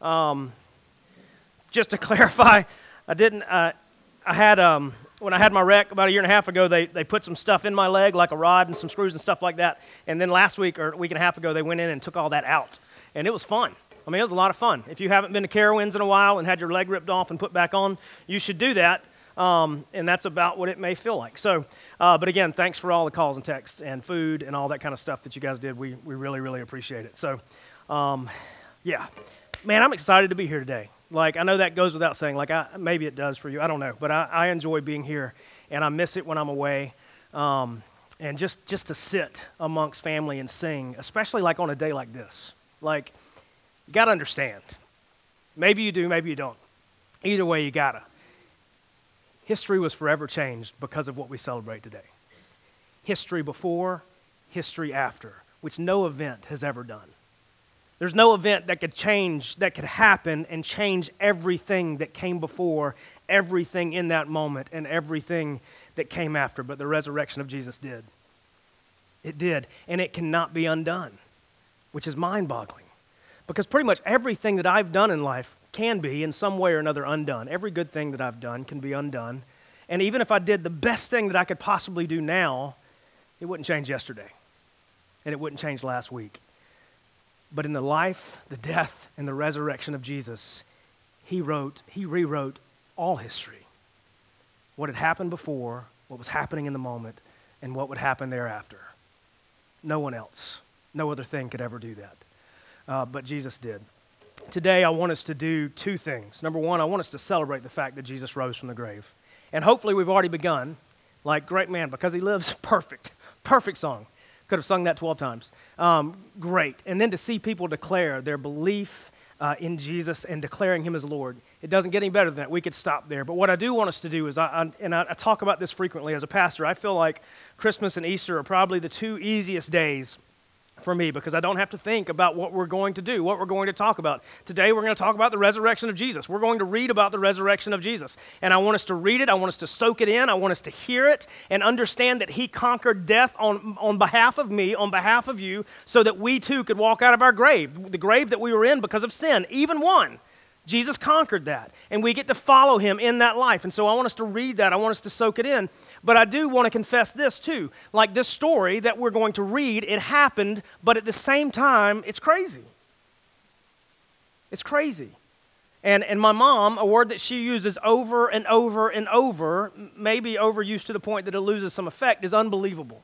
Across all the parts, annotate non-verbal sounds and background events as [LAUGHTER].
Um, just to [LAUGHS] clarify, I didn't. Uh, I had um, when I had my wreck about a year and a half ago. They they put some stuff in my leg, like a rod and some screws and stuff like that. And then last week or a week and a half ago, they went in and took all that out, and it was fun. I mean, it was a lot of fun. If you haven't been to Carowinds in a while and had your leg ripped off and put back on, you should do that. Um, and that's about what it may feel like. So, uh, but again, thanks for all the calls and texts and food and all that kind of stuff that you guys did. We, we really, really appreciate it. So, um, yeah, man, I'm excited to be here today. Like, I know that goes without saying. Like, I, maybe it does for you. I don't know. But I, I enjoy being here, and I miss it when I'm away. Um, and just, just to sit amongst family and sing, especially like on a day like this. Like, you got to understand. Maybe you do, maybe you don't. Either way, you got to. History was forever changed because of what we celebrate today. History before, history after, which no event has ever done. There's no event that could change, that could happen and change everything that came before, everything in that moment, and everything that came after. But the resurrection of Jesus did. It did. And it cannot be undone, which is mind boggling. Because pretty much everything that I've done in life can be, in some way or another, undone. Every good thing that I've done can be undone. And even if I did the best thing that I could possibly do now, it wouldn't change yesterday. And it wouldn't change last week. But in the life, the death, and the resurrection of Jesus, he wrote, he rewrote all history. What had happened before, what was happening in the moment, and what would happen thereafter. No one else, no other thing could ever do that uh, but Jesus did. Today, I want us to do two things. Number one, I want us to celebrate the fact that Jesus rose from the grave. And hopefully, we've already begun. Like, great man, because he lives, [LAUGHS] perfect, perfect song. Could have sung that 12 times. Um, great. And then to see people declare their belief uh, in Jesus and declaring him as Lord. It doesn't get any better than that. We could stop there. But what I do want us to do is, I, I and I, I, talk about this frequently as a pastor, I feel like Christmas and Easter are probably the two easiest days for me because I don't have to think about what we're going to do, what we're going to talk about. Today, we're going to talk about the resurrection of Jesus. We're going to read about the resurrection of Jesus. And I want us to read it, I want us to soak it in, I want us to hear it and understand that He conquered death on, on behalf of me, on behalf of you, so that we too could walk out of our grave, the grave that we were in because of sin, even one. Jesus conquered that, and we get to follow him in that life. And so I want us to read that. I want us to soak it in. But I do want to confess this too. Like this story that we're going to read, it happened, but at the same time, it's crazy. It's crazy. And, and my mom, a word that she uses over and over and over, maybe overused to the point that it loses some effect, is unbelievable.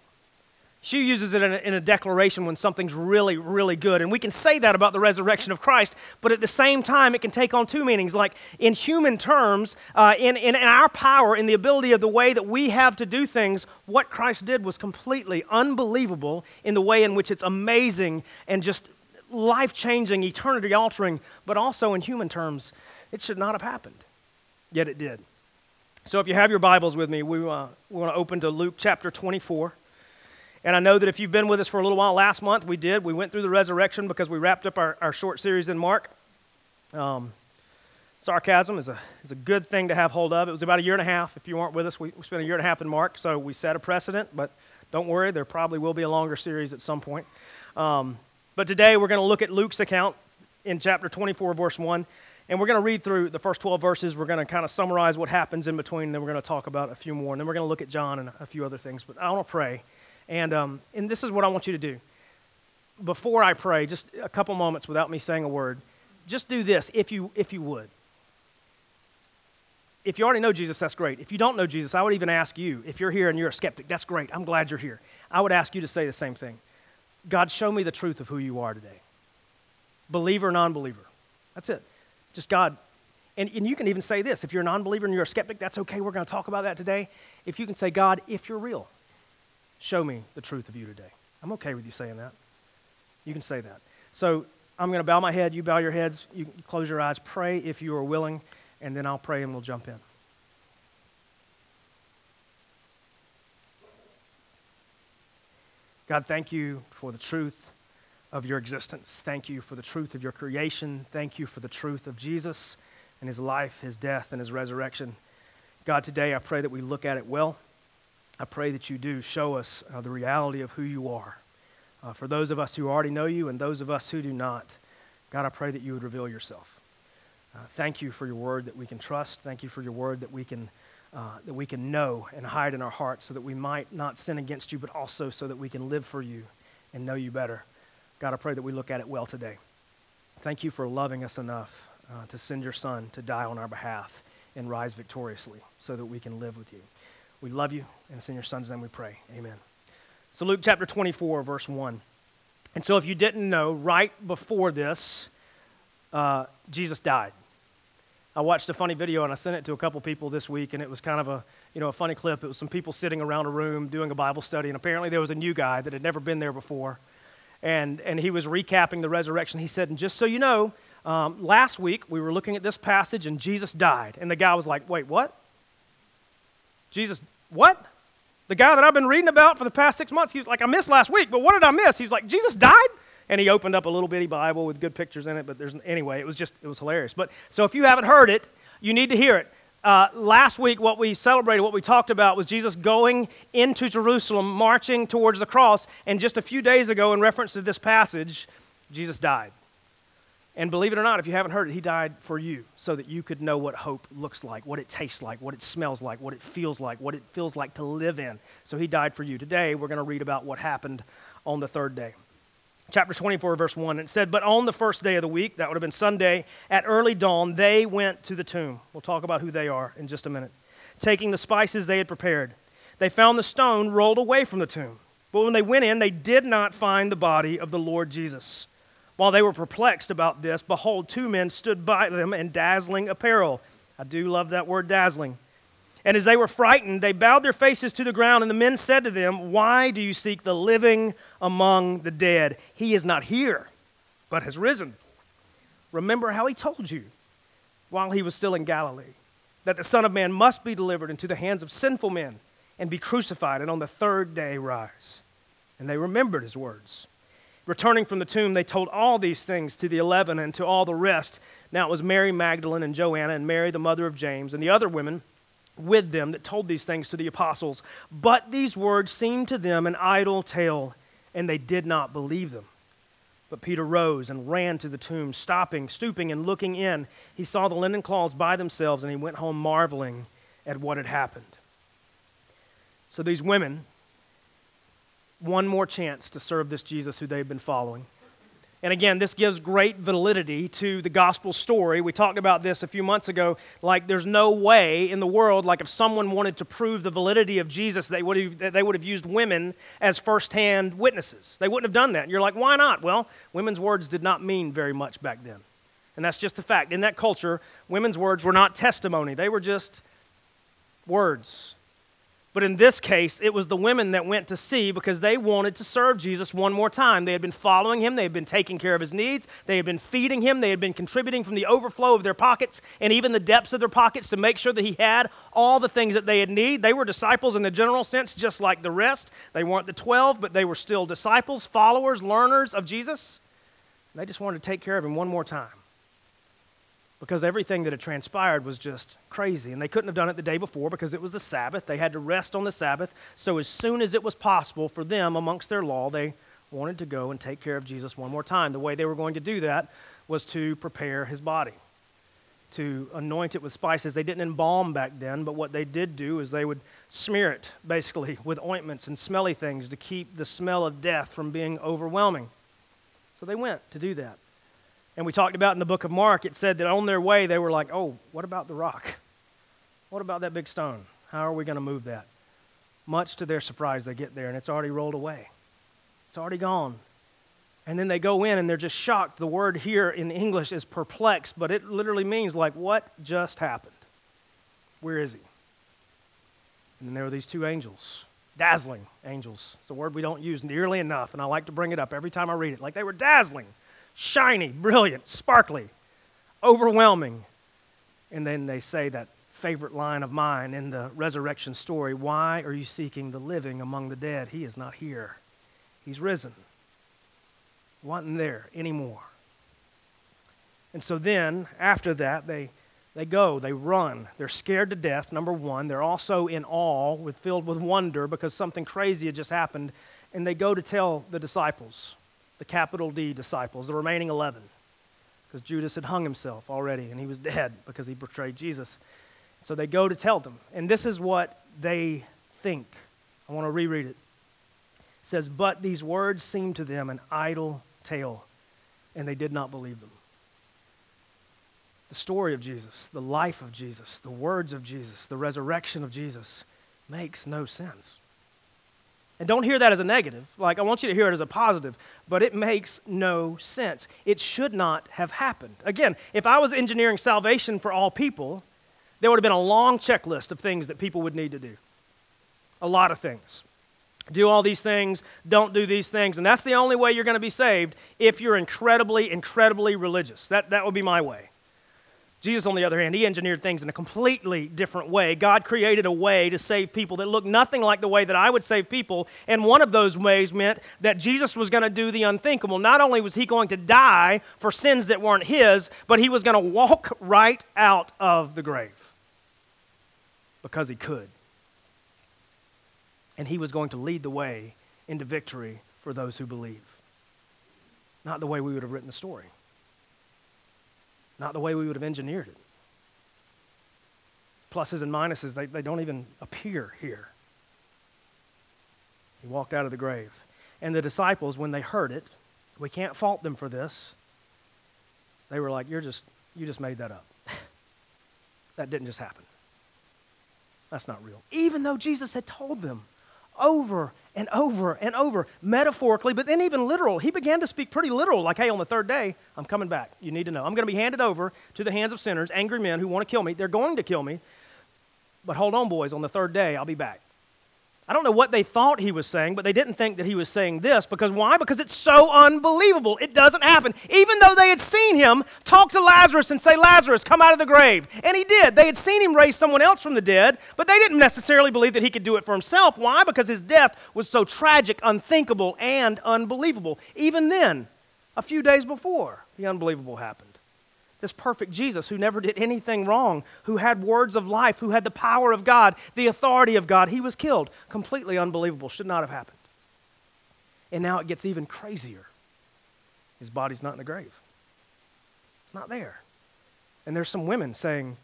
She uses it in a, in a, declaration when something's really, really good. And we can say that about the resurrection of Christ, but at the same time, it can take on two meanings. Like in human terms, uh, in, in, in our power, in the ability of the way that we have to do things, what Christ did was completely unbelievable in the way in which it's amazing and just life changing, eternity altering, but also in human terms, it should not have happened. Yet it did. So if you have your Bibles with me, we, uh, we want to open to Luke chapter 24. And I know that if you've been with us for a little while, last month we did. We went through the resurrection because we wrapped up our, our short series in Mark. Um, sarcasm is a, is a good thing to have hold of. It was about a year and a half. If you weren't with us, we, we spent a year and a half in Mark, so we set a precedent, but don't worry, there probably will be a longer series at some point. Um, but today we're going to look at Luke's account in chapter 24, verse 1. And we're going to read through the first 12 verses. We're going to kind of summarize what happens in between. And then we're going to talk about a few more. And then we're going to look at John and a few other things. But I want to pray and, um, and this is what I want you to do. Before I pray, just a couple moments without me saying a word, just do this if you, if you would. If you already know Jesus, that's great. If you don't know Jesus, I would even ask you, if you're here and you're a skeptic, that's great. I'm glad you're here. I would ask you to say the same thing God, show me the truth of who you are today. Believer, non believer. That's it. Just God. And, and you can even say this if you're a non believer and you're a skeptic, that's okay. We're going to talk about that today. If you can say, God, if you're real, Show me the truth of you today. I'm okay with you saying that. You can say that. So I'm going to bow my head. You bow your heads. You close your eyes. Pray if you are willing, and then I'll pray and we'll jump in. God, thank you for the truth of your existence. Thank you for the truth of your creation. Thank you for the truth of Jesus and his life, his death, and his resurrection. God, today I pray that we look at it well. I pray that you do show us uh, the reality of who you are. Uh, for those of us who already know you and those of us who do not, God, I pray that you would reveal yourself. Uh, thank you for your word that we can trust. Thank you for your word that we can, uh, that we can know and hide in our hearts so that we might not sin against you, but also so that we can live for you and know you better. God, I pray that we look at it well today. Thank you for loving us enough uh, to send your son to die on our behalf and rise victoriously so that we can live with you. We love you, and it's in your son's name we pray. Amen. So, Luke chapter 24, verse 1. And so, if you didn't know, right before this, uh, Jesus died. I watched a funny video and I sent it to a couple people this week, and it was kind of a you know a funny clip. It was some people sitting around a room doing a Bible study, and apparently there was a new guy that had never been there before, and and he was recapping the resurrection. He said, "And just so you know, um, last week we were looking at this passage, and Jesus died." And the guy was like, "Wait, what? Jesus, what?" The guy that I've been reading about for the past six months, he was like, I missed last week, but what did I miss? He was like, Jesus died? And he opened up a little bitty Bible with good pictures in it, but there's, anyway, it was just, it was hilarious. But so if you haven't heard it, you need to hear it. Uh, last week, what we celebrated, what we talked about was Jesus going into Jerusalem, marching towards the cross. And just a few days ago, in reference to this passage, Jesus died. And believe it or not, if you haven't heard it, he died for you so that you could know what hope looks like, what it tastes like, what it smells like, what it feels like, what it feels like to live in. So he died for you. Today, we're going to read about what happened on the third day. Chapter 24, verse 1, it said, But on the first day of the week, that would have been Sunday, at early dawn, they went to the tomb. We'll talk about who they are in just a minute. Taking the spices they had prepared, they found the stone rolled away from the tomb. But when they went in, they did not find the body of the Lord Jesus. While they were perplexed about this, behold, two men stood by them in dazzling apparel. I do love that word dazzling. And as they were frightened, they bowed their faces to the ground, and the men said to them, Why do you seek the living among the dead? He is not here, but has risen. Remember how he told you while he was still in Galilee that the Son of Man must be delivered into the hands of sinful men and be crucified, and on the third day rise. And they remembered his words. Returning from the tomb, they told all these things to the eleven and to all the rest. Now it was Mary Magdalene and Joanna and Mary, the mother of James, and the other women with them that told these things to the apostles. But these words seemed to them an idle tale, and they did not believe them. But Peter rose and ran to the tomb, stopping, stooping, and looking in. He saw the linen cloths by themselves, and he went home marveling at what had happened. So these women one more chance to serve this Jesus who they've been following. And again, this gives great validity to the gospel story. We talked about this a few months ago. Like, there's no way in the world, like, if someone wanted to prove the validity of Jesus, they would have, they would have used women as firsthand witnesses. They wouldn't have done that. And you're like, why not? Well, women's words did not mean very much back then. And that's just the fact. In that culture, women's words were not testimony, they were just words. But in this case, it was the women that went to see because they wanted to serve Jesus one more time. They had been following him, they had been taking care of his needs, they had been feeding him, they had been contributing from the overflow of their pockets and even the depths of their pockets to make sure that he had all the things that they had need. They were disciples in the general sense, just like the rest. They weren't the 12, but they were still disciples, followers, learners of Jesus. They just wanted to take care of him one more time because everything that had transpired was just crazy. And they couldn't have done it the day before because it was the Sabbath. They had to rest on the Sabbath. So, as soon as it was possible for them amongst their law, they wanted to go and take care of Jesus one more time. The way they were going to do that was to prepare his body, to anoint it with spices. They didn't embalm back then, but what they did do is they would smear it basically with ointments and smelly things to keep the smell of death from being overwhelming. So they went to do that. And we talked about in the book of Mark, it said that on their way, they were like, oh, what about the rock? What about that big stone? How are we going to move that? Much to their surprise, they get there and it's already rolled away. It's already gone. And then they go in and they're just shocked. The word here in English is perplexed, but it literally means like, what just happened? Where is he? And then there were these two angels, dazzling angels. It's a word we don't use nearly enough, and I like to bring it up every time I read it. Like they were dazzling shiny, brilliant, sparkly, overwhelming. And then they say that favorite line of mine in the resurrection story Why are you seeking the living among the dead? He is not here, he's risen. Wasn't there anymore. And so then, after that, they, they go, they run. They're scared to death, number one. They're also in awe, with, filled with wonder because something crazy had just happened. And they go to tell the disciples the capital D disciples, the remaining 11. because Judas had hung himself already and he was dead because he betrayed Jesus. So they go to tell them. And this is what they think. I want to reread it. It says, But these words seemed to them an idle tale, and they did not believe them. The story of Jesus, the life of Jesus, the words of Jesus, the resurrection of Jesus makes no sense. And don't hear that as a negative. Like, I want you to hear it as a positive, but it makes no sense. It should not have happened. Again, if I was engineering salvation for all people, there would have been a long checklist of things that people would need to do. A lot of things. Do all these things, don't do these things. And that's the only way you're going to be saved if you're incredibly, incredibly religious. That, that would be my way. Jesus, on the other hand, he engineered things in a completely different way. God created a way to save people that looked nothing like the way that I would save people. And one of those ways meant that Jesus was going to do the unthinkable. Not only was he going to die for sins that weren't his, but he was going to walk right out of the grave because he could. And he was going to lead the way into victory for those who believe. Not the way we would have written the story, not the way we would have engineered it. Pluses and minuses, they, they don't even appear here. He walked out of the grave. And the disciples, when they heard it, we can't fault them for this. They were like, You're just, you just made that up. [LAUGHS] that didn't just happen. That's not real. Even though Jesus had told them over and over and over, metaphorically, but then even literal. He began to speak pretty literal, like, hey, on the third day, I'm coming back. You need to know. I'm going to be handed over to the hands of sinners, angry men who want to kill me. They're going to kill me. But hold on, boys, on the third day, I'll be back. I don't know what they thought he was saying, but they didn't think that he was saying this because why? Because it's so unbelievable. It doesn't happen. Even though they had seen him talk to Lazarus and say, Lazarus, come out of the grave. And he did. They had seen him raise someone else from the dead, but they didn't necessarily believe that he could do it for himself. Why? Because his death was so tragic, unthinkable, and unbelievable. Even then, a few days before, the unbelievable happened this perfect Jesus who never did anything wrong, who had words of life, who had the power of God, the authority of God, he was killed. Completely unbelievable. Should not have happened. And now it gets even crazier. His body's not in the grave, it's not there. And there's some women saying,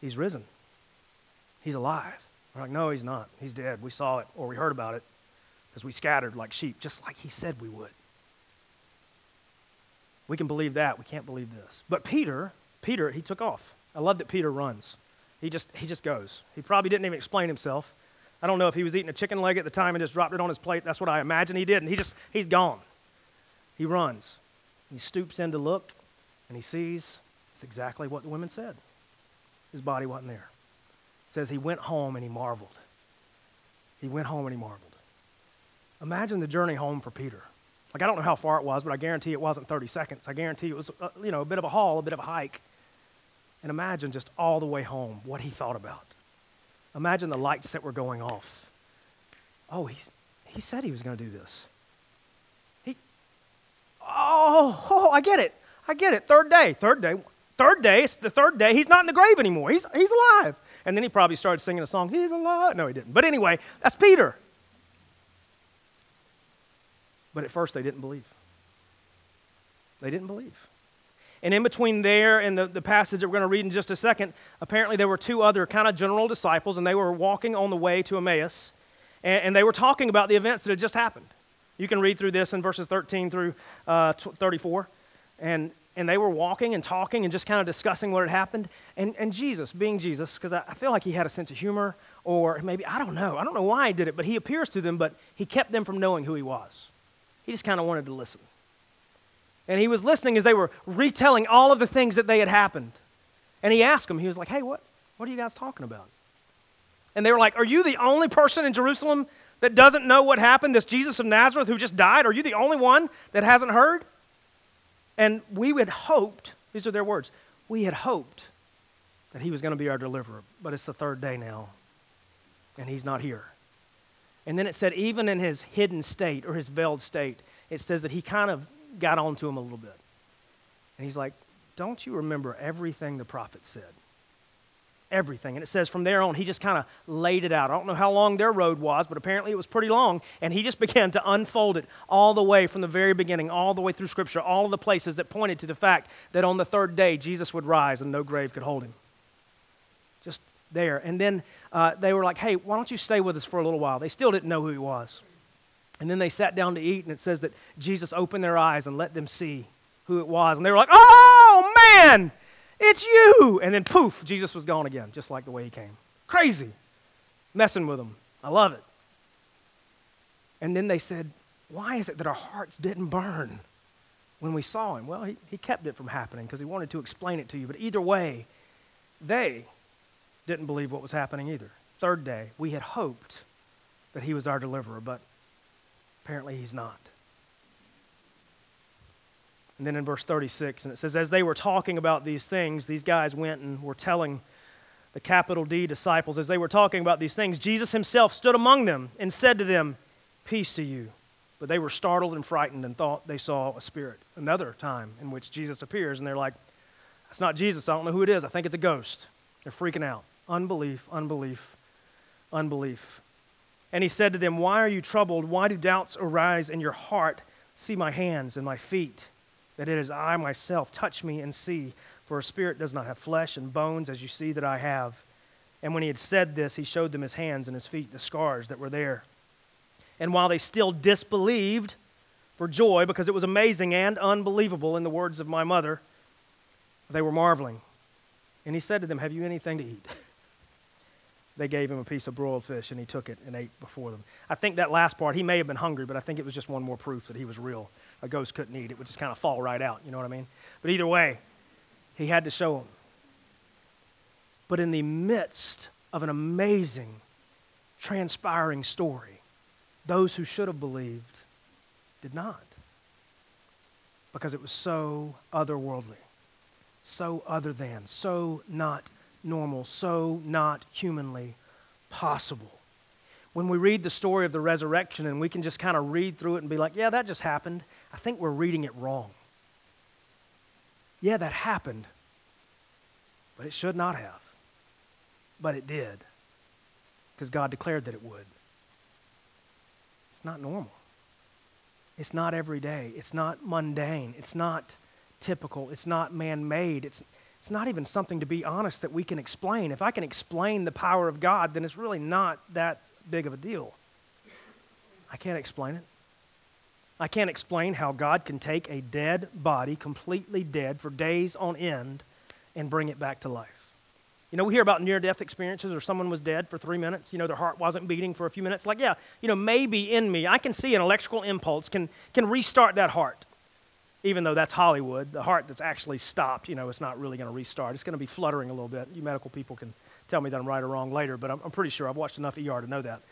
He's risen, He's alive. We're like, No, He's not. He's dead. We saw it or we heard about it because we scattered like sheep, just like He said we would. We can believe that. We can't believe this. But Peter, Peter, he took off. I love that Peter runs. He just, he just goes. He probably didn't even explain himself. I don't know if he was eating a chicken leg at the time and just dropped it on his plate. That's what I imagine he did. And he just, he's gone. He runs. He stoops in to look, and he sees it's exactly what the women said. His body wasn't there. It says he went home and he marveled. He went home and he marveled. Imagine the journey home for Peter. Like, I don't know how far it was, but I guarantee it wasn't 30 seconds. I guarantee it was, uh, you know, a bit of a haul, a bit of a hike. And imagine just all the way home what he thought about. Imagine the lights that were going off. Oh, he's, he said he was going to do this. He, oh, oh, [LAUGHS] I get it. I get it. Third day, third day, third day, it's the third day. He's not in the grave anymore. He's, he's alive. And then he probably started singing a song, He's alive. No, he didn't. But anyway, that's Peter. But at first, they didn't believe. They didn't believe. And in between there and the, the passage that we're going to read in just a second, apparently there were two other kind of general disciples, and they were walking on the way to Emmaus, and, and they were talking about the events that had just happened. You can read through this in verses 13 through uh, 34. And, and they were walking and talking and just kind of discussing what had happened. And, and Jesus, being Jesus, because I, I feel like he had a sense of humor, or maybe, I don't know. I don't know why he did it, but he appears to them, but he kept them from knowing who he was. He just kind of wanted to listen. And he was listening as they were retelling all of the things that they had happened. And he asked them, he was like, hey, what, what are you guys talking about? And they were like, Are you the only person in Jerusalem that doesn't know what happened? This Jesus of Nazareth who just died? Are you the only one that hasn't heard? And we had hoped, these are their words, we had hoped that he was going to be our deliverer. But it's the third day now, and he's not here. And then it said, even in his hidden state or his veiled state, it says that he kind of got onto him a little bit. And he's like, Don't you remember everything the prophet said? everything. And it says from there on, he just kind of laid it out. I don't know how long their road was, but apparently it was pretty long. And he just [LAUGHS] began to unfold it all the way from the very beginning, all the way through Scripture, all the places that pointed to the fact that on the third day, Jesus would rise and no grave could hold him. Just there. And then uh, they were like, hey, why don't you stay with us for a little while? They still didn't know who he was. And then they sat down to eat, and it says that Jesus opened their eyes and let them see who it was. And they were like, oh, man! It's you! And then poof, Jesus was gone again, just like the way he came. Crazy. Messing with them. I love it. And then they said, Why is it that our hearts didn't burn when we saw him? Well, he, he kept it from happening because he wanted to explain it to you. But either way, they didn't believe what was happening either. Third day, we had hoped that he was our deliverer, but apparently he's not. And then in verse 36, and it says, As they were talking about these things, these guys went and were telling the capital D disciples, as they were talking about these things, Jesus himself stood among them and said to them, Peace to you. But they were startled and frightened and thought they saw a spirit. Another time in which Jesus appears, and they're like, That's not Jesus. I don't know who it is. I think it's a ghost. They're freaking out. Unbelief, unbelief, unbelief. And he said to them, Why are you troubled? Why do doubts arise in your heart? See my hands and my feet that it is I myself. Touch me and see, for a spirit does not have flesh and bones as you see that I have. And when he had said this, he showed them his hands and his feet, the scars that were there. And while they still disbelieved for joy, because it was amazing and unbelievable in the words of my mother, they were marveling. And he said to them, Have you anything to eat? [LAUGHS] they gave him a piece of broiled fish, and he took it and ate before them. I think that last part, he may have been hungry, but I think it was just one more proof that he was real a ghost couldn't eat. It would just kind of fall right out. You know what I mean? But either way, he had to show them. But in the midst of an amazing, transpiring story, those who should have believed did not. Because it was so otherworldly, so other than, so not normal, so not humanly possible when we read the story of the resurrection and we can just kind of read through it and be like, yeah, that just happened, I think we're reading it wrong. Yeah, that happened, but it should not have. But it did, because God declared that it would. It's not normal. It's not every day. It's not mundane. It's not typical. It's not man made. It's, it's not even something, to be honest, that we can explain. If I can explain the power of God, then it's really not that big of a deal. I can't explain it. I can't explain how God can take a dead body, completely dead, for days on end, and bring it back to life. You know, we hear about near death experiences or someone was dead for three minutes, you know, their heart wasn't beating for a few minutes. Like, yeah, you know, maybe in me, I can see an electrical impulse can, can restart that heart. Even though that's Hollywood, the heart that's actually stopped, you know, it's not really going to restart. It's going to be fluttering a little bit. You medical people can tell me that I'm right or wrong later, but I'm, I'm pretty sure I've watched enough ER to know that.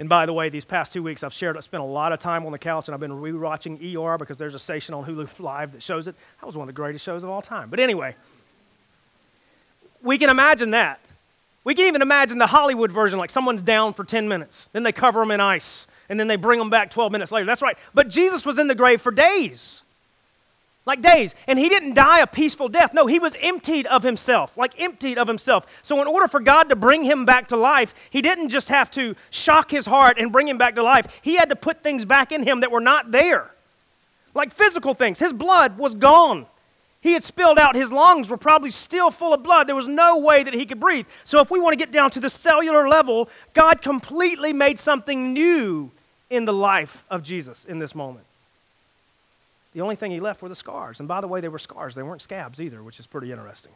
And by the way, these past two weeks, I've shared, I spent a lot of time on the couch, and I've been rewatching ER because there's a station on Hulu [LAUGHS] Live that shows it. That was one of the greatest shows of all time. But anyway, we can imagine that. We can even imagine the Hollywood version, like someone's down for 10 minutes, then they cover them in ice, and then they bring them back 12 minutes later. That's right. But Jesus was in the grave for days like days. And he didn't die a peaceful death. No, he was emptied of himself, like emptied of himself. So, in order for God to bring him back to life, he didn't just have to shock his heart and bring him back to life, he had to put things back in him that were not there, like physical things. His blood was gone. He had spilled out, his lungs were probably still full of blood. There was no way that he could breathe. So, if we want to get down to the cellular level, God completely made something new in the life of Jesus in this moment. The only thing he left were the scars. And by the way, they were scars, they weren't scabs either, which is pretty interesting.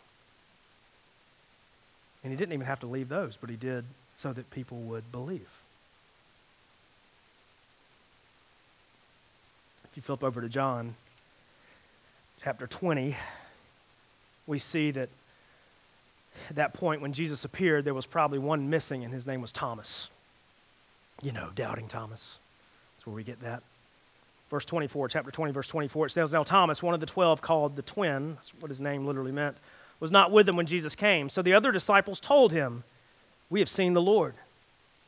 And he didn't even have to leave those, but he did so that people would believe. If you flip over to John chapter 20, we see that at that point when Jesus appeared, there was probably one missing, and his name was Thomas. You know, doubting Thomas. That's where we get that. Verse 24, chapter 20, verse 24, it says, Now Thomas, one of the twelve called the twin, that's what his name literally meant, was not with them when Jesus came. So the other disciples told him, We have seen the Lord.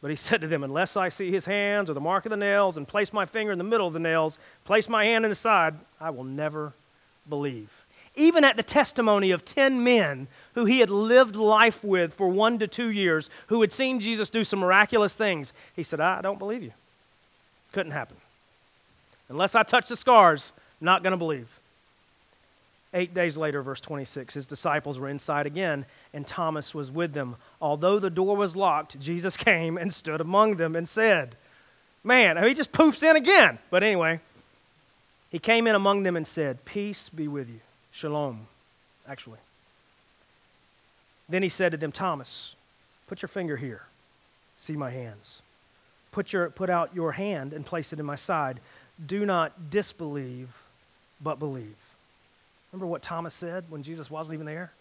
But he [LAUGHS] said to them, Unless I see his hands or the mark of the nails, and place my finger in the middle of the nails, place my hand in the side, I will never believe. Even at the testimony of 10 men who he had lived life with for one to two years, who had seen Jesus do some miraculous things, he said, I don't believe you. Couldn't happen. Unless I touch the scars, not going to believe. Eight days later, verse 26, his disciples were inside again, and Thomas was with them. Although the door was locked, Jesus [LAUGHS] came and stood among them and said, Man, he just poofs in again. But anyway, he came in among them and said, Peace be with you. Shalom, actually. Then he said to them, Thomas, put your finger here. See my hands. Put, your, put out your hand and place it in my side. Do not disbelieve, but believe. Remember what Thomas said when Jesus wasn't even there?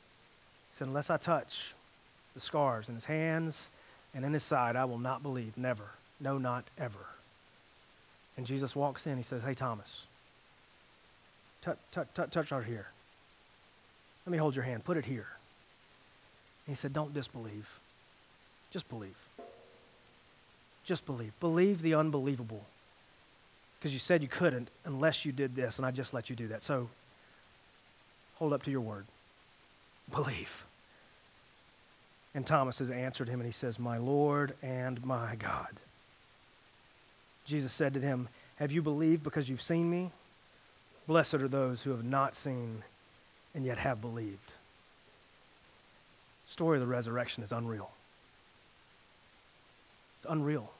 He said, Unless I touch the scars in his hands and in his side, I will not believe. Never. No, not ever. And Jesus walks in. He says, Hey, Thomas, touch, touch, touch, touch right here. Let me hold your hand. Put it here. And he said, Don't disbelieve. Just believe. Just believe. Believe the unbelievable. Because you said you couldn't unless you did this, and I just let you do that. So hold up to your word. Believe. And Thomas has answered him, and he says, My Lord and my God. Jesus said to him, Have you believed because you've seen me? Blessed are those who have not seen and yet have believed. The story of the resurrection is unreal. It's unreal.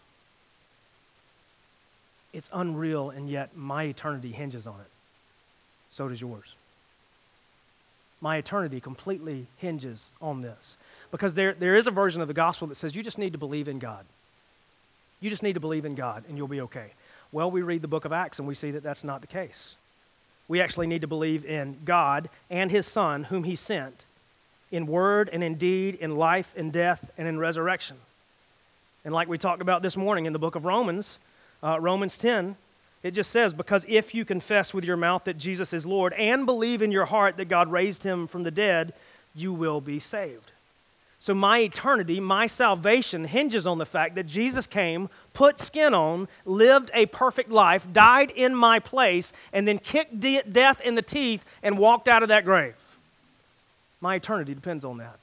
It's unreal, and yet my eternity hinges on it. So does yours. My eternity completely hinges on this. Because there, there is a version of the gospel that says you just need to believe in God. You just need to believe in God and you'll be okay. Well, we read the book of Acts and we see that that's not the case. We actually need to believe in God and His Son, whom He sent, in word and in deed, in life and death, and in resurrection. And like we talked about this morning in the book of Romans, uh, Romans 10, it just says, Because if you confess with your mouth that Jesus is Lord and believe in your heart that God raised him from the dead, you will be saved. So, my eternity, my salvation hinges on the fact that Jesus came, put skin on, lived a perfect life, died in my place, and then kicked de- death in the teeth and walked out of that grave. My eternity depends on that.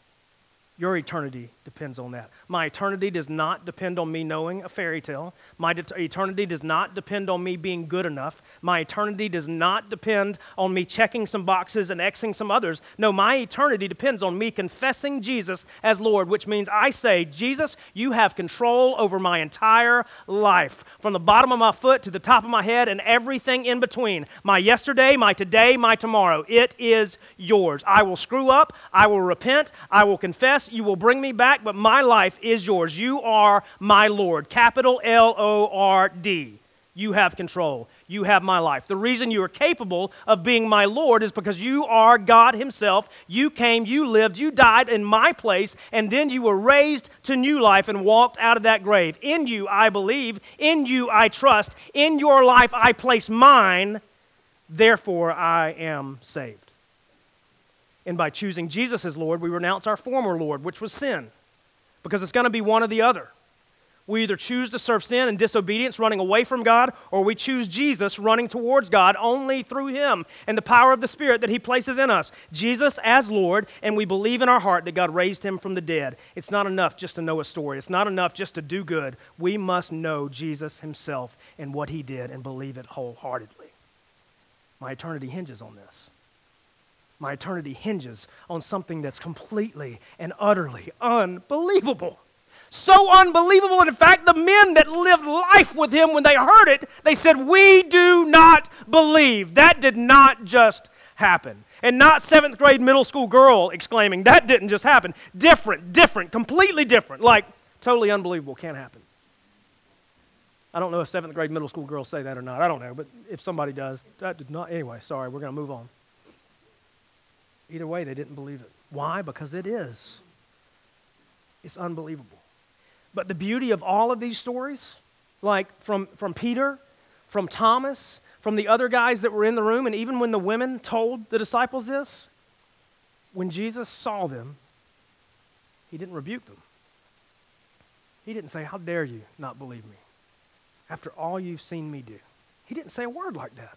Your eternity depends on that. My eternity does not depend on me knowing a fairy tale. My eternity does not depend on me being good enough. My eternity does not depend on me checking some boxes and Xing some others. No, my eternity depends on me confessing Jesus as Lord, which means I say, Jesus, you have control over my entire life, from the bottom of my foot to the top of my head and everything in between. My yesterday, my today, my tomorrow. It is yours. I will screw up. I will repent. I will confess you will bring me back, but my life is yours. You are my Lord. Capital L O R D. You have control. You have my life. The reason you are capable of being my Lord is because you are God Himself. You came, you lived, you died in my place, and then you were raised to new life and walked out of that grave. In you I believe. In you I trust. In your life I place mine. Therefore I am saved. And by choosing Jesus as Lord, we renounce our former Lord, which was sin, because it's going to be one or the other. We either choose to serve sin and disobedience, running away from God, or we choose Jesus, running towards God only through Him and the power of the Spirit that He places in us. Jesus as Lord, and we believe in our heart that God raised Him from the dead. It's not enough just to know a story, it's not enough just to do good. We must know Jesus Himself and what He did and believe it wholeheartedly. My eternity hinges on this my eternity hinges on something that's completely and utterly unbelievable. So unbelievable. In fact, the men that lived life with him, when they heard it, they said, We do not believe. That did not just happen. And not seventh grade middle school girl exclaiming, That didn't just happen. Different, different, completely different. Like, totally unbelievable. Can't happen. I don't know if seventh grade middle school girls say that or not. I don't know. But if somebody does, that did not. Anyway, sorry. We're going to move on. Either way, they didn't believe it. Why? Because it is. It's unbelievable. But the beauty of all of these stories, like from, from Peter, from Thomas, from the other guys that were in the room, and even when the women told the disciples this, when Jesus saw them, he didn't rebuke them. He didn't say, How dare you not believe me after all you've seen me do? He didn't say a word like that.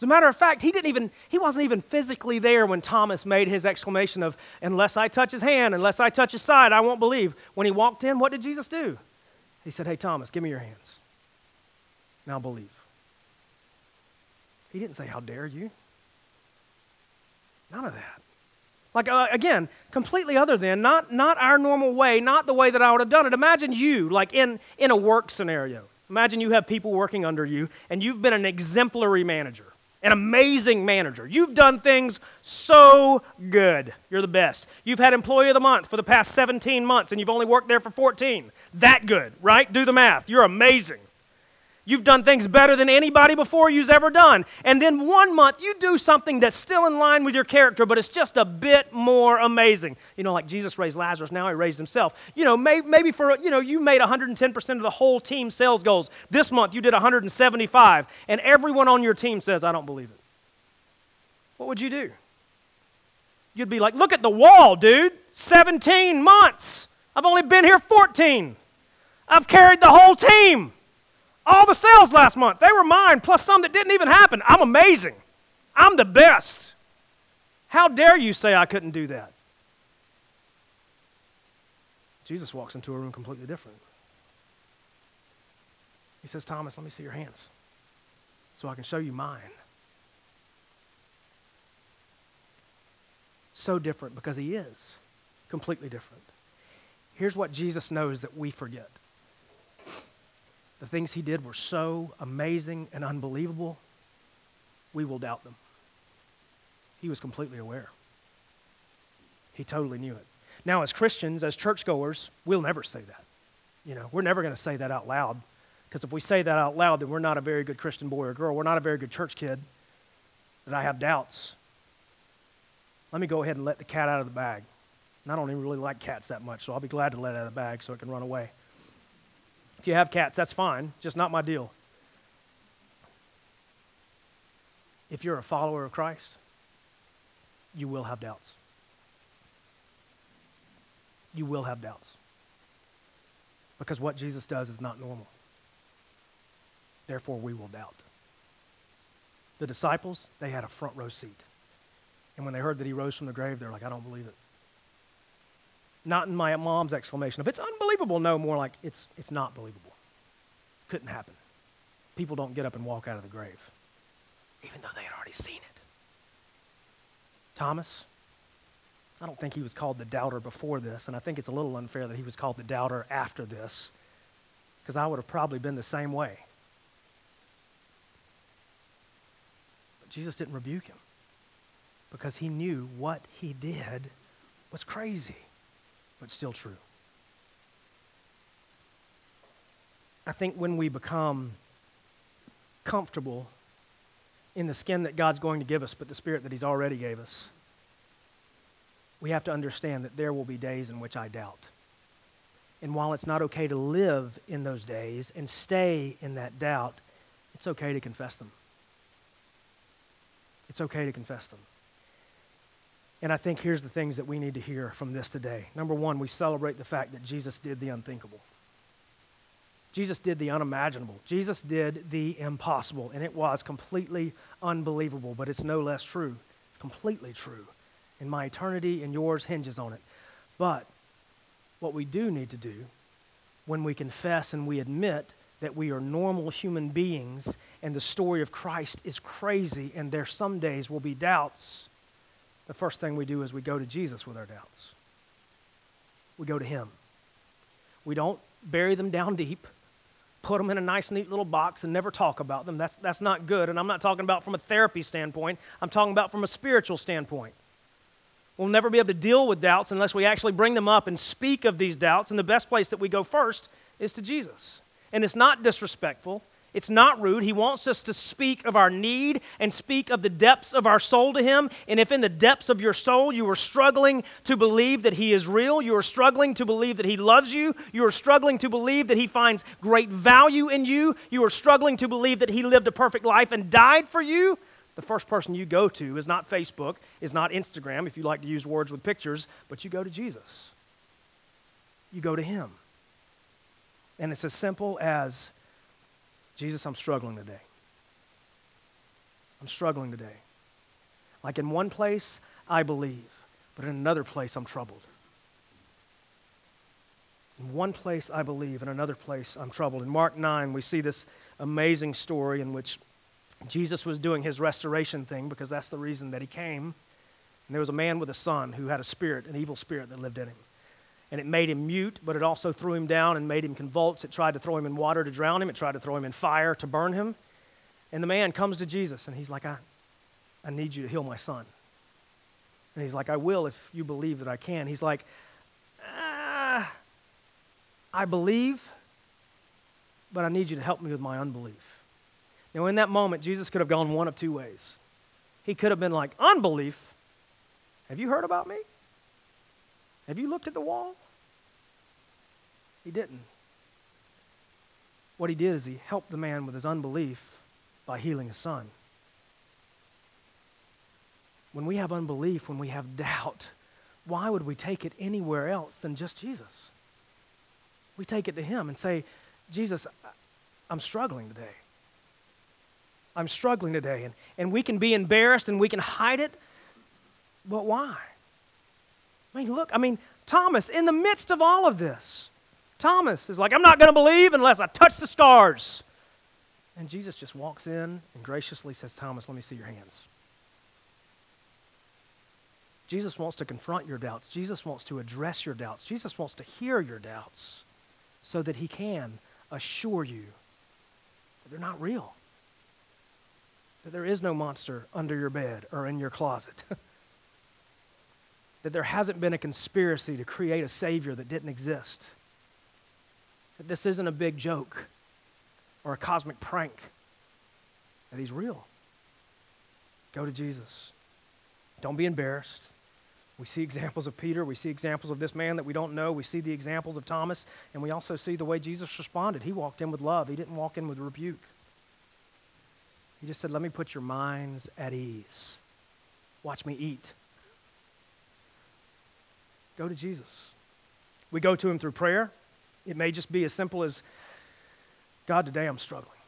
As a matter of fact, he didn't even he wasn't even physically there when Thomas made his exclamation of unless I touch his hand, unless I touch his side, I won't believe. When he walked in, what did Jesus do? He said, "Hey Thomas, give me your hands. Now believe." He didn't say, "How dare you?" None of that. Like, uh, again, completely other than, not, not our normal way, not the way that I would have done it. Imagine you, like in, in a work scenario. Imagine you have people working under you, and you've been an exemplary manager, an amazing manager. You've done things so good. You're the best. You've had Employee of the Month for the past 17 months, and you've only worked there for 14. That good, right? Do the math. You're amazing. You've done things better than anybody before you's ever done. And then one month you do something that's still in line with your character, but it's just a bit more amazing. You know, like Jesus raised Lazarus, now he raised himself. You know, may, maybe for, you know, you made 110% of the whole team sales goals. This month you did 175, and everyone on your team says, I don't believe it. What would you do? You'd be like, look at the wall, dude. 17 months. I've only been here 14. I've carried the whole team. All the sales last month, they were mine, plus some that didn't even happen. I'm amazing. I'm the best. How dare you say I couldn't do that? Jesus walks into a room completely different. He says, Thomas, let me see your hands so I can show you mine. So different because he is completely different. Here's what Jesus knows that we forget the things he did were so amazing and unbelievable, we will doubt them. He was completely aware. He totally knew it. Now, as Christians, as churchgoers, we'll never say that. You know, we're never going to say that out loud. Because if we say that out loud, then we're not a very good Christian boy or girl. We're not a very good church kid. That I have doubts. Let me go ahead and let the cat out of the bag. And I don't even really like cats that much, so I'll be glad to let it out of the bag so it can run away. If you have cats, that's fine, just not my deal. If you're a follower of Christ, you will have doubts. You will have doubts. Because what Jesus does is not normal. Therefore, we will doubt. The disciples, they had a front row seat. And when they heard that he rose from the grave, they're like, I don't believe it. Not in my mom's exclamation of, it's unbelievable. No, more like, it's, it's not believable. Couldn't happen. People don't get up and walk out of the grave, even though they had already seen it. Thomas, I don't think he was called the doubter before this, and I think it's a little unfair that he was called the doubter after this, because I would have probably been the same way. But Jesus didn't rebuke him because he knew what he did was crazy but still true. I think when we become comfortable in the skin that God's going to give us, but the spirit that He's already gave us, we have to understand that there will be days in which I doubt. And while it's not okay to live in those days and stay in that doubt, it's okay to confess them. It's okay to confess them. And I think here's the things that we need to hear from this today. Number one, we celebrate the fact that Jesus did the unthinkable. Jesus did the unimaginable. Jesus did the impossible, and it was completely unbelievable, but it's no less true. It's completely true. And my eternity and yours hinges on it. But what we do need to do when we confess and we admit that we are normal human beings and the story of Christ is crazy and there some days will be doubts the first thing we do is we go to Jesus with our doubts. We go to Him. We don't bury them down deep, put them in a nice, neat little box, and never talk about them. That's, that's not good. And I'm not talking about from a therapy standpoint, I'm talking about from a spiritual standpoint. We'll never be able to deal with doubts unless we actually bring them up and speak of these doubts. And the best place that we go first is to Jesus. And it's not disrespectful, it's not rude. He wants us to speak of our need and speak of the depths of our soul to Him. And if in the depths of your soul you are struggling to believe that He is real, you are struggling to believe that He loves you, you are struggling to believe that He finds great value in you, you are struggling to believe that He lived a perfect life and died for you, the first person you go to is not Facebook, is not Instagram, if you like to use words with pictures, but you go to Jesus. You go to Him. And it's as simple as Jesus, I'm struggling today. I'm struggling today. Like in one place, I believe, but in another place, I'm troubled. In one place, I believe, in another place, I'm troubled. In Mark 9, we see this amazing story in which Jesus was doing his restoration thing because that's the reason that he came. And there was a man with a son who had a spirit, an evil spirit that lived in him. And it made him mute, but it also threw him down and made him convulse. It tried to throw him in water to drown him, it tried to throw him in fire to burn him. And the man comes to Jesus and he's like, I, I need you to heal my son. And he's like, I will if you believe that I can. He's like, ah, I believe, but I need you to help me with my unbelief. Now, in that moment, Jesus could have gone one of two ways. He could have been like, Unbelief? Have you heard about me? Have you looked at the wall? He didn't. What he did is he helped the man with his unbelief by healing his son. When we have unbelief, when we have doubt, why would we take it anywhere else than just Jesus? We take it to him and say, Jesus, I'm struggling today. I'm struggling today. And, and we can be embarrassed and we can hide it, but why? I mean, look, I mean, Thomas, in the midst of all of this, Thomas is like, I'm not going to believe unless I touch the scars. And Jesus just walks in and graciously says, Thomas, let me see your hands. Jesus wants to confront your doubts. Jesus wants to address your doubts. Jesus wants to hear your doubts so that he can assure you that they're not real, that there is no monster under your bed or in your closet, [LAUGHS] that there hasn't been a conspiracy to create a Savior that didn't exist, that this isn't a big joke or a cosmic prank, that He's real. Go to Jesus. Don't be embarrassed. We see examples of Peter. We see examples of this man that we don't know. We see the examples of Thomas. And we also see the way Jesus responded. He walked in with love, he didn't walk in with rebuke. He just said, Let me put your minds at ease. Watch me eat. Go to Jesus. We go to him through prayer. It may just be as simple as God, today I'm struggling.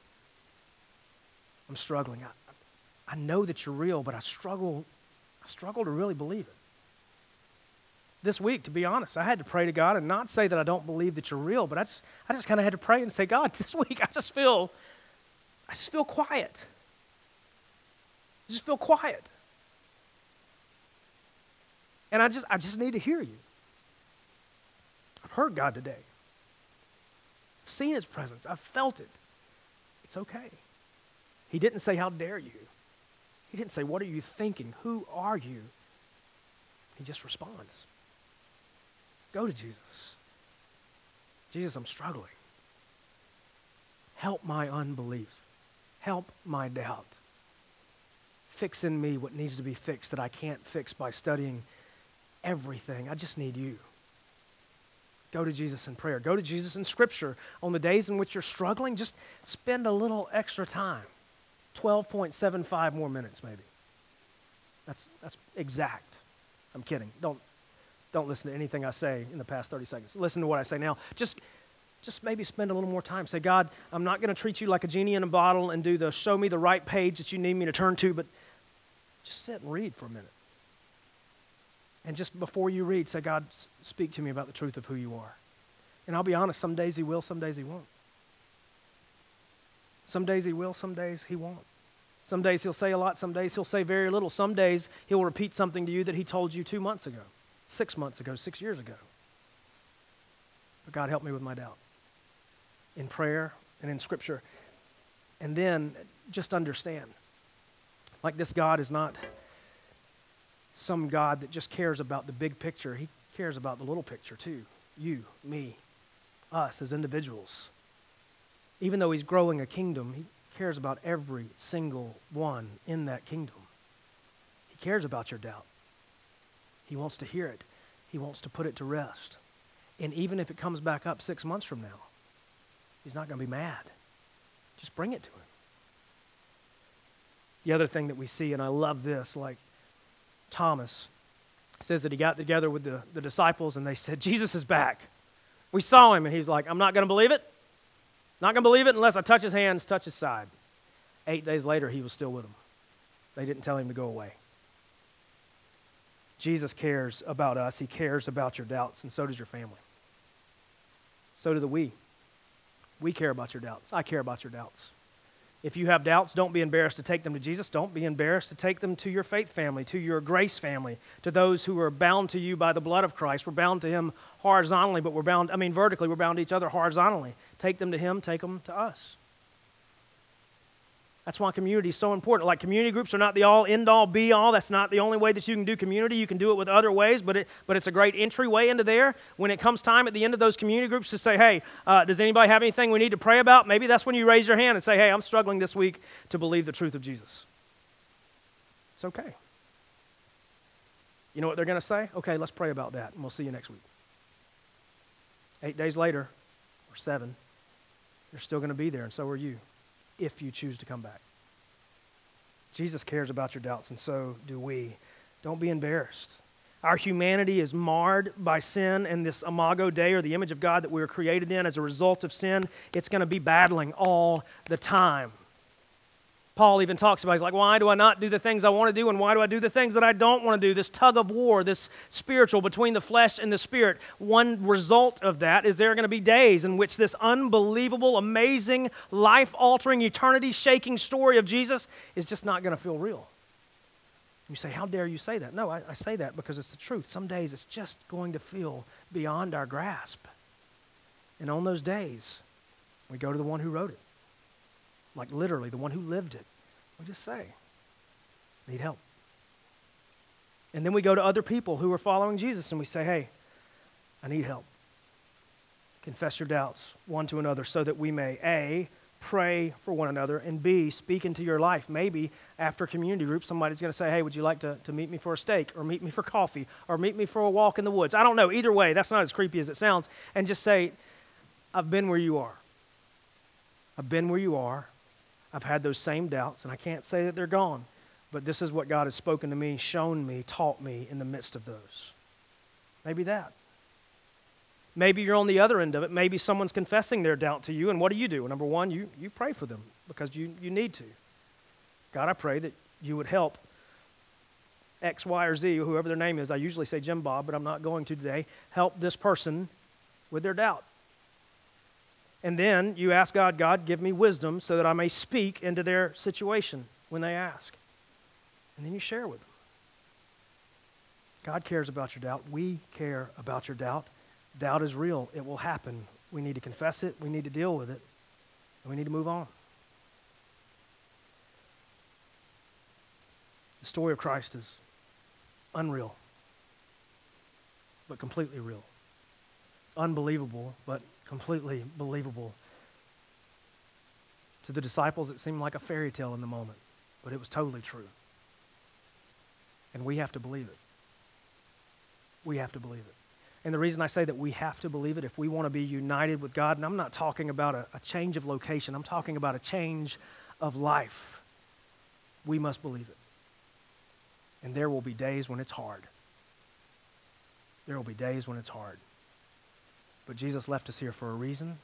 I'm struggling. I, I know that you're real, but I struggle, I struggle to really believe it this week, to be honest. I had to pray to God and not say that I don't believe that you're real, but I just, I just kind of had to pray and say, God, [LAUGHS] this week I just feel, I just feel quiet. I just feel quiet. And I just, I just need to hear you. I've heard God today. I've seen his presence. I've felt it. It's okay. He didn't say, How dare you? He didn't say, What are you thinking? Who are you? He just responds. Go to Jesus. Jesus, I'm struggling. Help my unbelief. Help my doubt. Fix in me what needs to be fixed that I can't fix by studying everything. I just need you. Go to Jesus in prayer. Go to Jesus in Scripture. On the days in which you're struggling, just spend a little extra time 12.75 more minutes, maybe. That's, that's exact. I'm kidding. Don't, don't listen to anything I say in the past 30 seconds. Listen to what I say now. Just, just maybe spend a little more time. Say, God, I'm not going to treat you like a genie in a bottle and do the show me the right page that you need me to turn to, but just sit and read for a minute. And just before you read, say, God, speak to me about the truth of who you are. And I'll be honest, some days He will, some days He won't. Some days He will, some days He won't. Some days He'll say a lot, some days He'll say very little. Some days He'll repeat something to you that He told you two months ago six months ago, six years ago. But God help me with my doubt in prayer and in Scripture. And then just understand like this God is not some God that just cares about the big picture, He cares about the little picture too. You, me, us as individuals. Even though He's growing a kingdom, He cares about every single one in that kingdom. He cares about your doubt. He wants to hear it, He wants to put it to rest. And even if it comes back up six months from now, He's not going to be mad. Just bring it to Him. The other thing that we see, and I love this, like Thomas says that he got together with the, the disciples and they said, Jesus is back. We saw him, and he's like, I'm not going to believe it. Not going to believe it unless I touch his hands, touch his side. Eight days later, he was still with them. They didn't tell him to go away. Jesus cares about us. He cares about your doubts, and so does your family. So do the we. We care about your doubts. I care about your doubts. If you have doubts, don't be embarrassed to take them to Jesus. Don't be embarrassed to take them to your faith family, to your grace family, to those who are bound to you by the blood of Christ. We're bound to Him horizontally, but we're bound, I mean, vertically, we're bound to each other horizontally. Take them to Him, take them to us. That's why community is so important. Like community groups are not the all end all be all. That's not the only way that you can do community. You can do it with other ways, but, it, but it's a great entryway into there. When it comes time at the end of those community groups to say, hey, uh, does anybody have anything we need to pray about? Maybe that's when you raise your hand and say, hey, I'm struggling this week to believe the truth of Jesus. It's okay. You know what they're going to say? Okay, let's pray about that, and we'll see you next week. Eight days later, or seven, you're still going to be there, and so are you if you choose to come back. Jesus cares about your doubts, and so do we. Don't be embarrassed. Our humanity is marred by sin and this imago Dei, or the image of God that we were created in as a result of sin. It's going to be battling all the time. Paul even talks about, he's like, why do I not do the things I want to do, and why do I do the things that I don't want to do? This tug of war, this spiritual between the flesh and the spirit. One result of that is there are going to be days in which this unbelievable, amazing, life altering, eternity shaking story of Jesus is just not going to feel real. You say, How dare you say that? No, I, I say that because it's the truth. Some days it's just going to feel beyond our grasp. And on those days, we go to the one who wrote it like literally the one who lived it. We just say, need help. And then we go to other people who are following Jesus and we say, hey, I need help. Confess your doubts one to another so that we may A, pray for one another, and B, speak into your life. Maybe after community group, somebody's going to say, hey, would you like to, to meet me for a steak, or meet me for coffee, or meet me for a walk in the woods? I don't know. Either way, that's not as creepy as it sounds. And just say, I've been where you are. I've been where you are. I've had those same doubts, and I can't say that they're gone, but this is what God has spoken to me, shown me, taught me in the midst of those. Maybe that. Maybe you're on the other end of it. Maybe someone's confessing their doubt to you, and what do you do? Number one, you, you pray for them because you, you need to. God, I pray that you would help X, Y, or Z, whoever their name is. I usually say Jim Bob, but I'm not going to today. Help this person with their doubt. And then you ask God, God, give me wisdom so that I may speak into their situation when they ask. And then you share with them. God cares about your doubt. We care about your doubt. Doubt is real, it will happen. We need to confess it, we need to deal with it, and we need to move on. The story of Christ is unreal, but completely real. It's unbelievable, but completely believable. To the disciples, it seemed like a fairy tale in the moment, but it was totally true. And we have to believe it. We have to believe it. And the reason I say that we have to believe it, if we want to be united with God, and I'm not talking about a, a change of location, I'm talking about a change of life, we must believe it. And there will be days when it's hard. There will be days when it's hard. But Jesus left us here for a reason.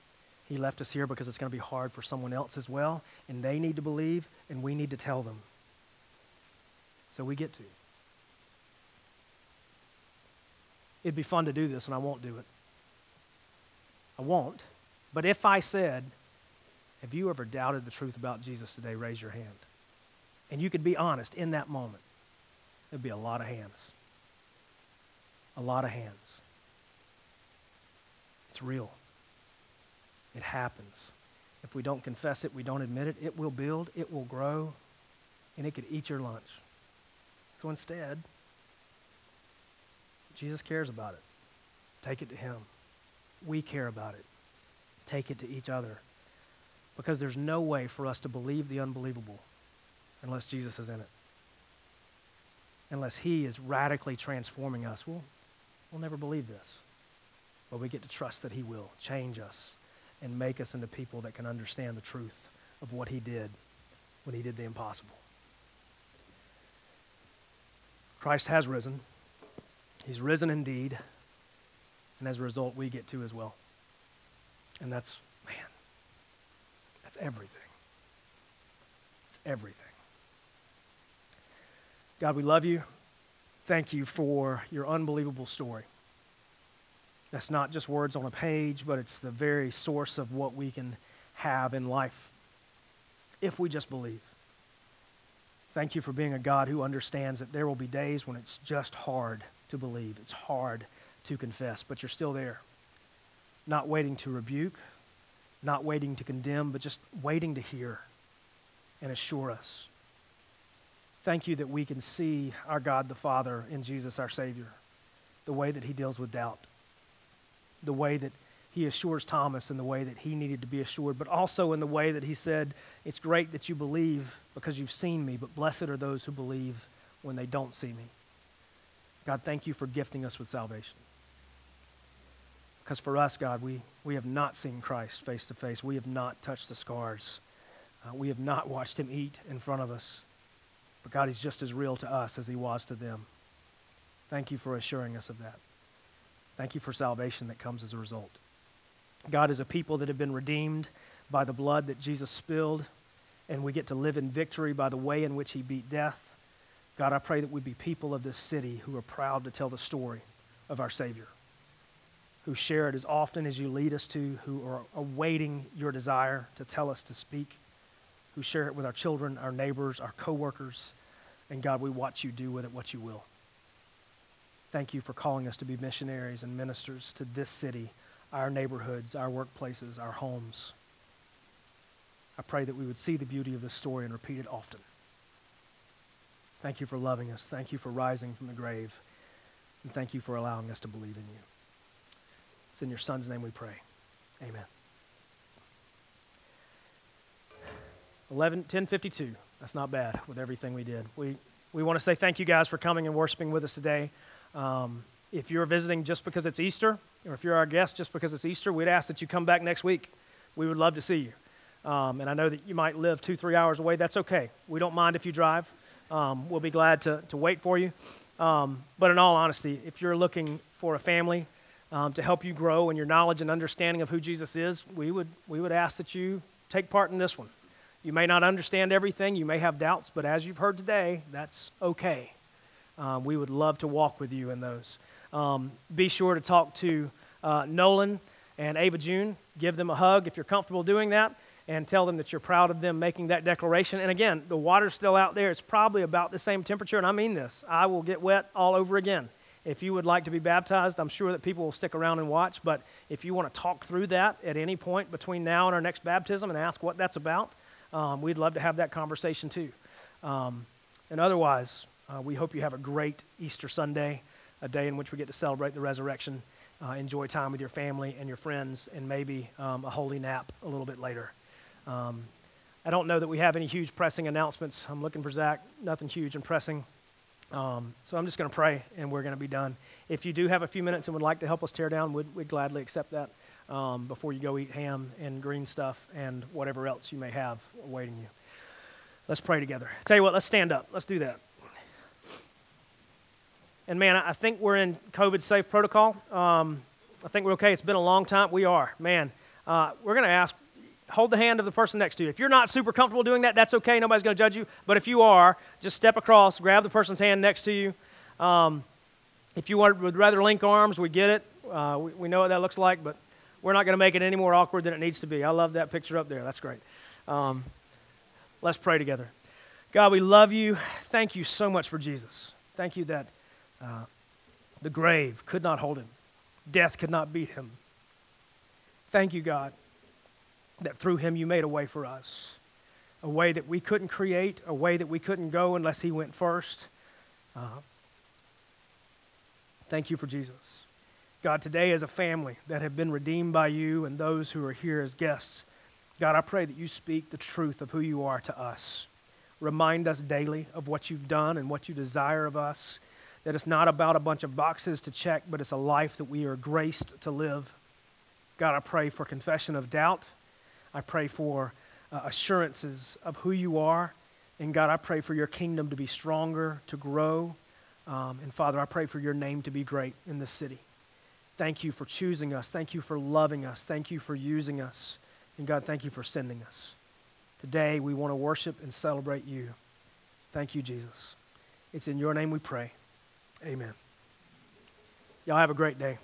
He left us here because it's going to be hard for someone else as well, and they need to believe, and we need to tell them. So we get to. It'd be fun to do this, and I won't do it. I won't. But if I said, Have you ever doubted the truth about Jesus today? Raise your hand. And you could be honest in that moment. There'd be a lot of hands. A lot of hands. It's real. It happens. If we don't confess it, we don't admit it, it will build, it will grow, and it could eat your lunch. So instead, Jesus cares about it. Take it to Him. We care about it. Take it to each other. Because there's no way for us to believe the unbelievable unless Jesus is in it. Unless He is radically transforming us. We'll, we'll never believe this. But we get to trust that He will change us and make us into people that can understand the truth of what He did when He did the impossible. Christ has risen. He's risen indeed. And as a result, we get to as well. And that's, man, that's everything. It's everything. God, we love you. Thank you for your unbelievable story. That's not just words on a page, but it's the very source of what we can have in life if we just believe. Thank you for being a God who understands that there will be days when it's just hard to believe, it's hard to confess, but you're still there. Not waiting to rebuke, not waiting to condemn, but just waiting to hear and assure us. Thank you that we can see our God the Father in Jesus our Savior, the way that He deals with doubt, the way that He assures Thomas in the way that he needed to be assured, but also in the way that He said, It's great that you believe because you've seen me, but blessed are those who believe when they don't see me. God, thank you for gifting us with salvation. Because for us, God, we, we have not seen Christ face to face. We have not touched the scars. Uh, we have not watched him eat in front of us. But God, he's just as real to us as he was to them. Thank you for assuring us of that. Thank you for salvation that comes as a result. God is a people that have been redeemed by the blood that Jesus spilled, and we get to live in victory by the way in which he beat death. God, I pray that we be people of this city who are proud to tell the story of our Savior who share it as often as you lead us to, who are awaiting your desire to tell us to speak, who share it with our children, our neighbors, our coworkers, and God, we watch you do with it what you will. Thank you for calling us to be missionaries and ministers to this city, our neighborhoods, our workplaces, our homes. I pray that we would see the beauty of this story and repeat it often. Thank you for loving us. Thank you for rising from the grave. And thank you for allowing us to believe in you. It's in your son's name we pray. Amen. 11, 1052. That's not bad with everything we did. We, we want to say thank you guys for coming and worshiping with us today. Um, if you're visiting just because it's Easter, or if you're our guest just because it's Easter, we'd ask that you come back next week. We would love to see you. Um, and I know that you might live two, three hours away. That's okay. We don't mind if you drive. Um, we'll be glad to, to wait for you. Um, but in all honesty, if you're looking for a family, um, to help you grow in your knowledge and understanding of who Jesus is, we would, we would ask that you take part in this one. You may not understand everything, you may have doubts, but as you've heard today, that's okay. Um, we would love to walk with you in those. Um, be sure to talk to uh, Nolan and Ava June. Give them a hug if you're comfortable doing that, and tell them that you're proud of them making that declaration. And again, the water's still out there. It's probably about the same temperature, and I mean this. I will get wet all over again. If you would like to be baptized, I'm sure that people will stick around and watch. But if you want to talk through that at any point between now and our next baptism and ask what that's about, um, we'd love to have that conversation too. Um, and otherwise, uh, we hope you have a great Easter Sunday, a day in which we get to celebrate the resurrection, uh, enjoy time with your family and your friends, and maybe um, a holy nap a little bit later. Um, I don't know that we have any huge pressing announcements. I'm looking for Zach. Nothing huge and pressing. Um, so I'm just going to pray and we're going to be done. If you do have a few minutes and would like to help us tear down, we'd, we'd gladly accept that um, before you go eat ham and green stuff and whatever else you may have awaiting you. Let's pray together. Tell you what, let's stand up. Let's do that. And man, I think we're in COVID safe protocol. Um, I think we're okay. It's been a long time. We are. Man, uh, we're going to ask hold the hand of the person next to you. If you're not super comfortable doing that, that's okay. Nobody's going to judge you. But if you are, just step across, grab the person's hand next to you. Um, if you would rather link arms, we get it. Uh, we, we, know what that looks like, but we're not going to make it any more awkward than it needs to be. I love that picture up there. That's great. Um, let's pray together. God, we love you. Thank you so much for Jesus. Thank you that uh, the grave could not hold him, death could not beat him. Thank you, God, that through him you made a way for us. A way that we couldn't create, a way that we couldn't go unless he went first. Uh, thank you for Jesus. God, today as a family that have been redeemed by you and those who are here as guests, God, I pray that you speak the truth of who you are to us. Remind us daily of what you've done and what you desire of us. That it's not about a bunch of boxes to check, but it's a life that we are graced to live. God, I pray for confession of doubt I pray for uh, assurances of who you are. And God, I pray for your kingdom to be stronger, to grow. Um, and Father, I pray for your name to be great in this city. Thank you for choosing us. Thank you for loving us. Thank you for using us. And God, thank you for sending us. Today, we want to worship and celebrate you. Thank you, Jesus. It's in your name we pray. Amen. Y'all have a great day.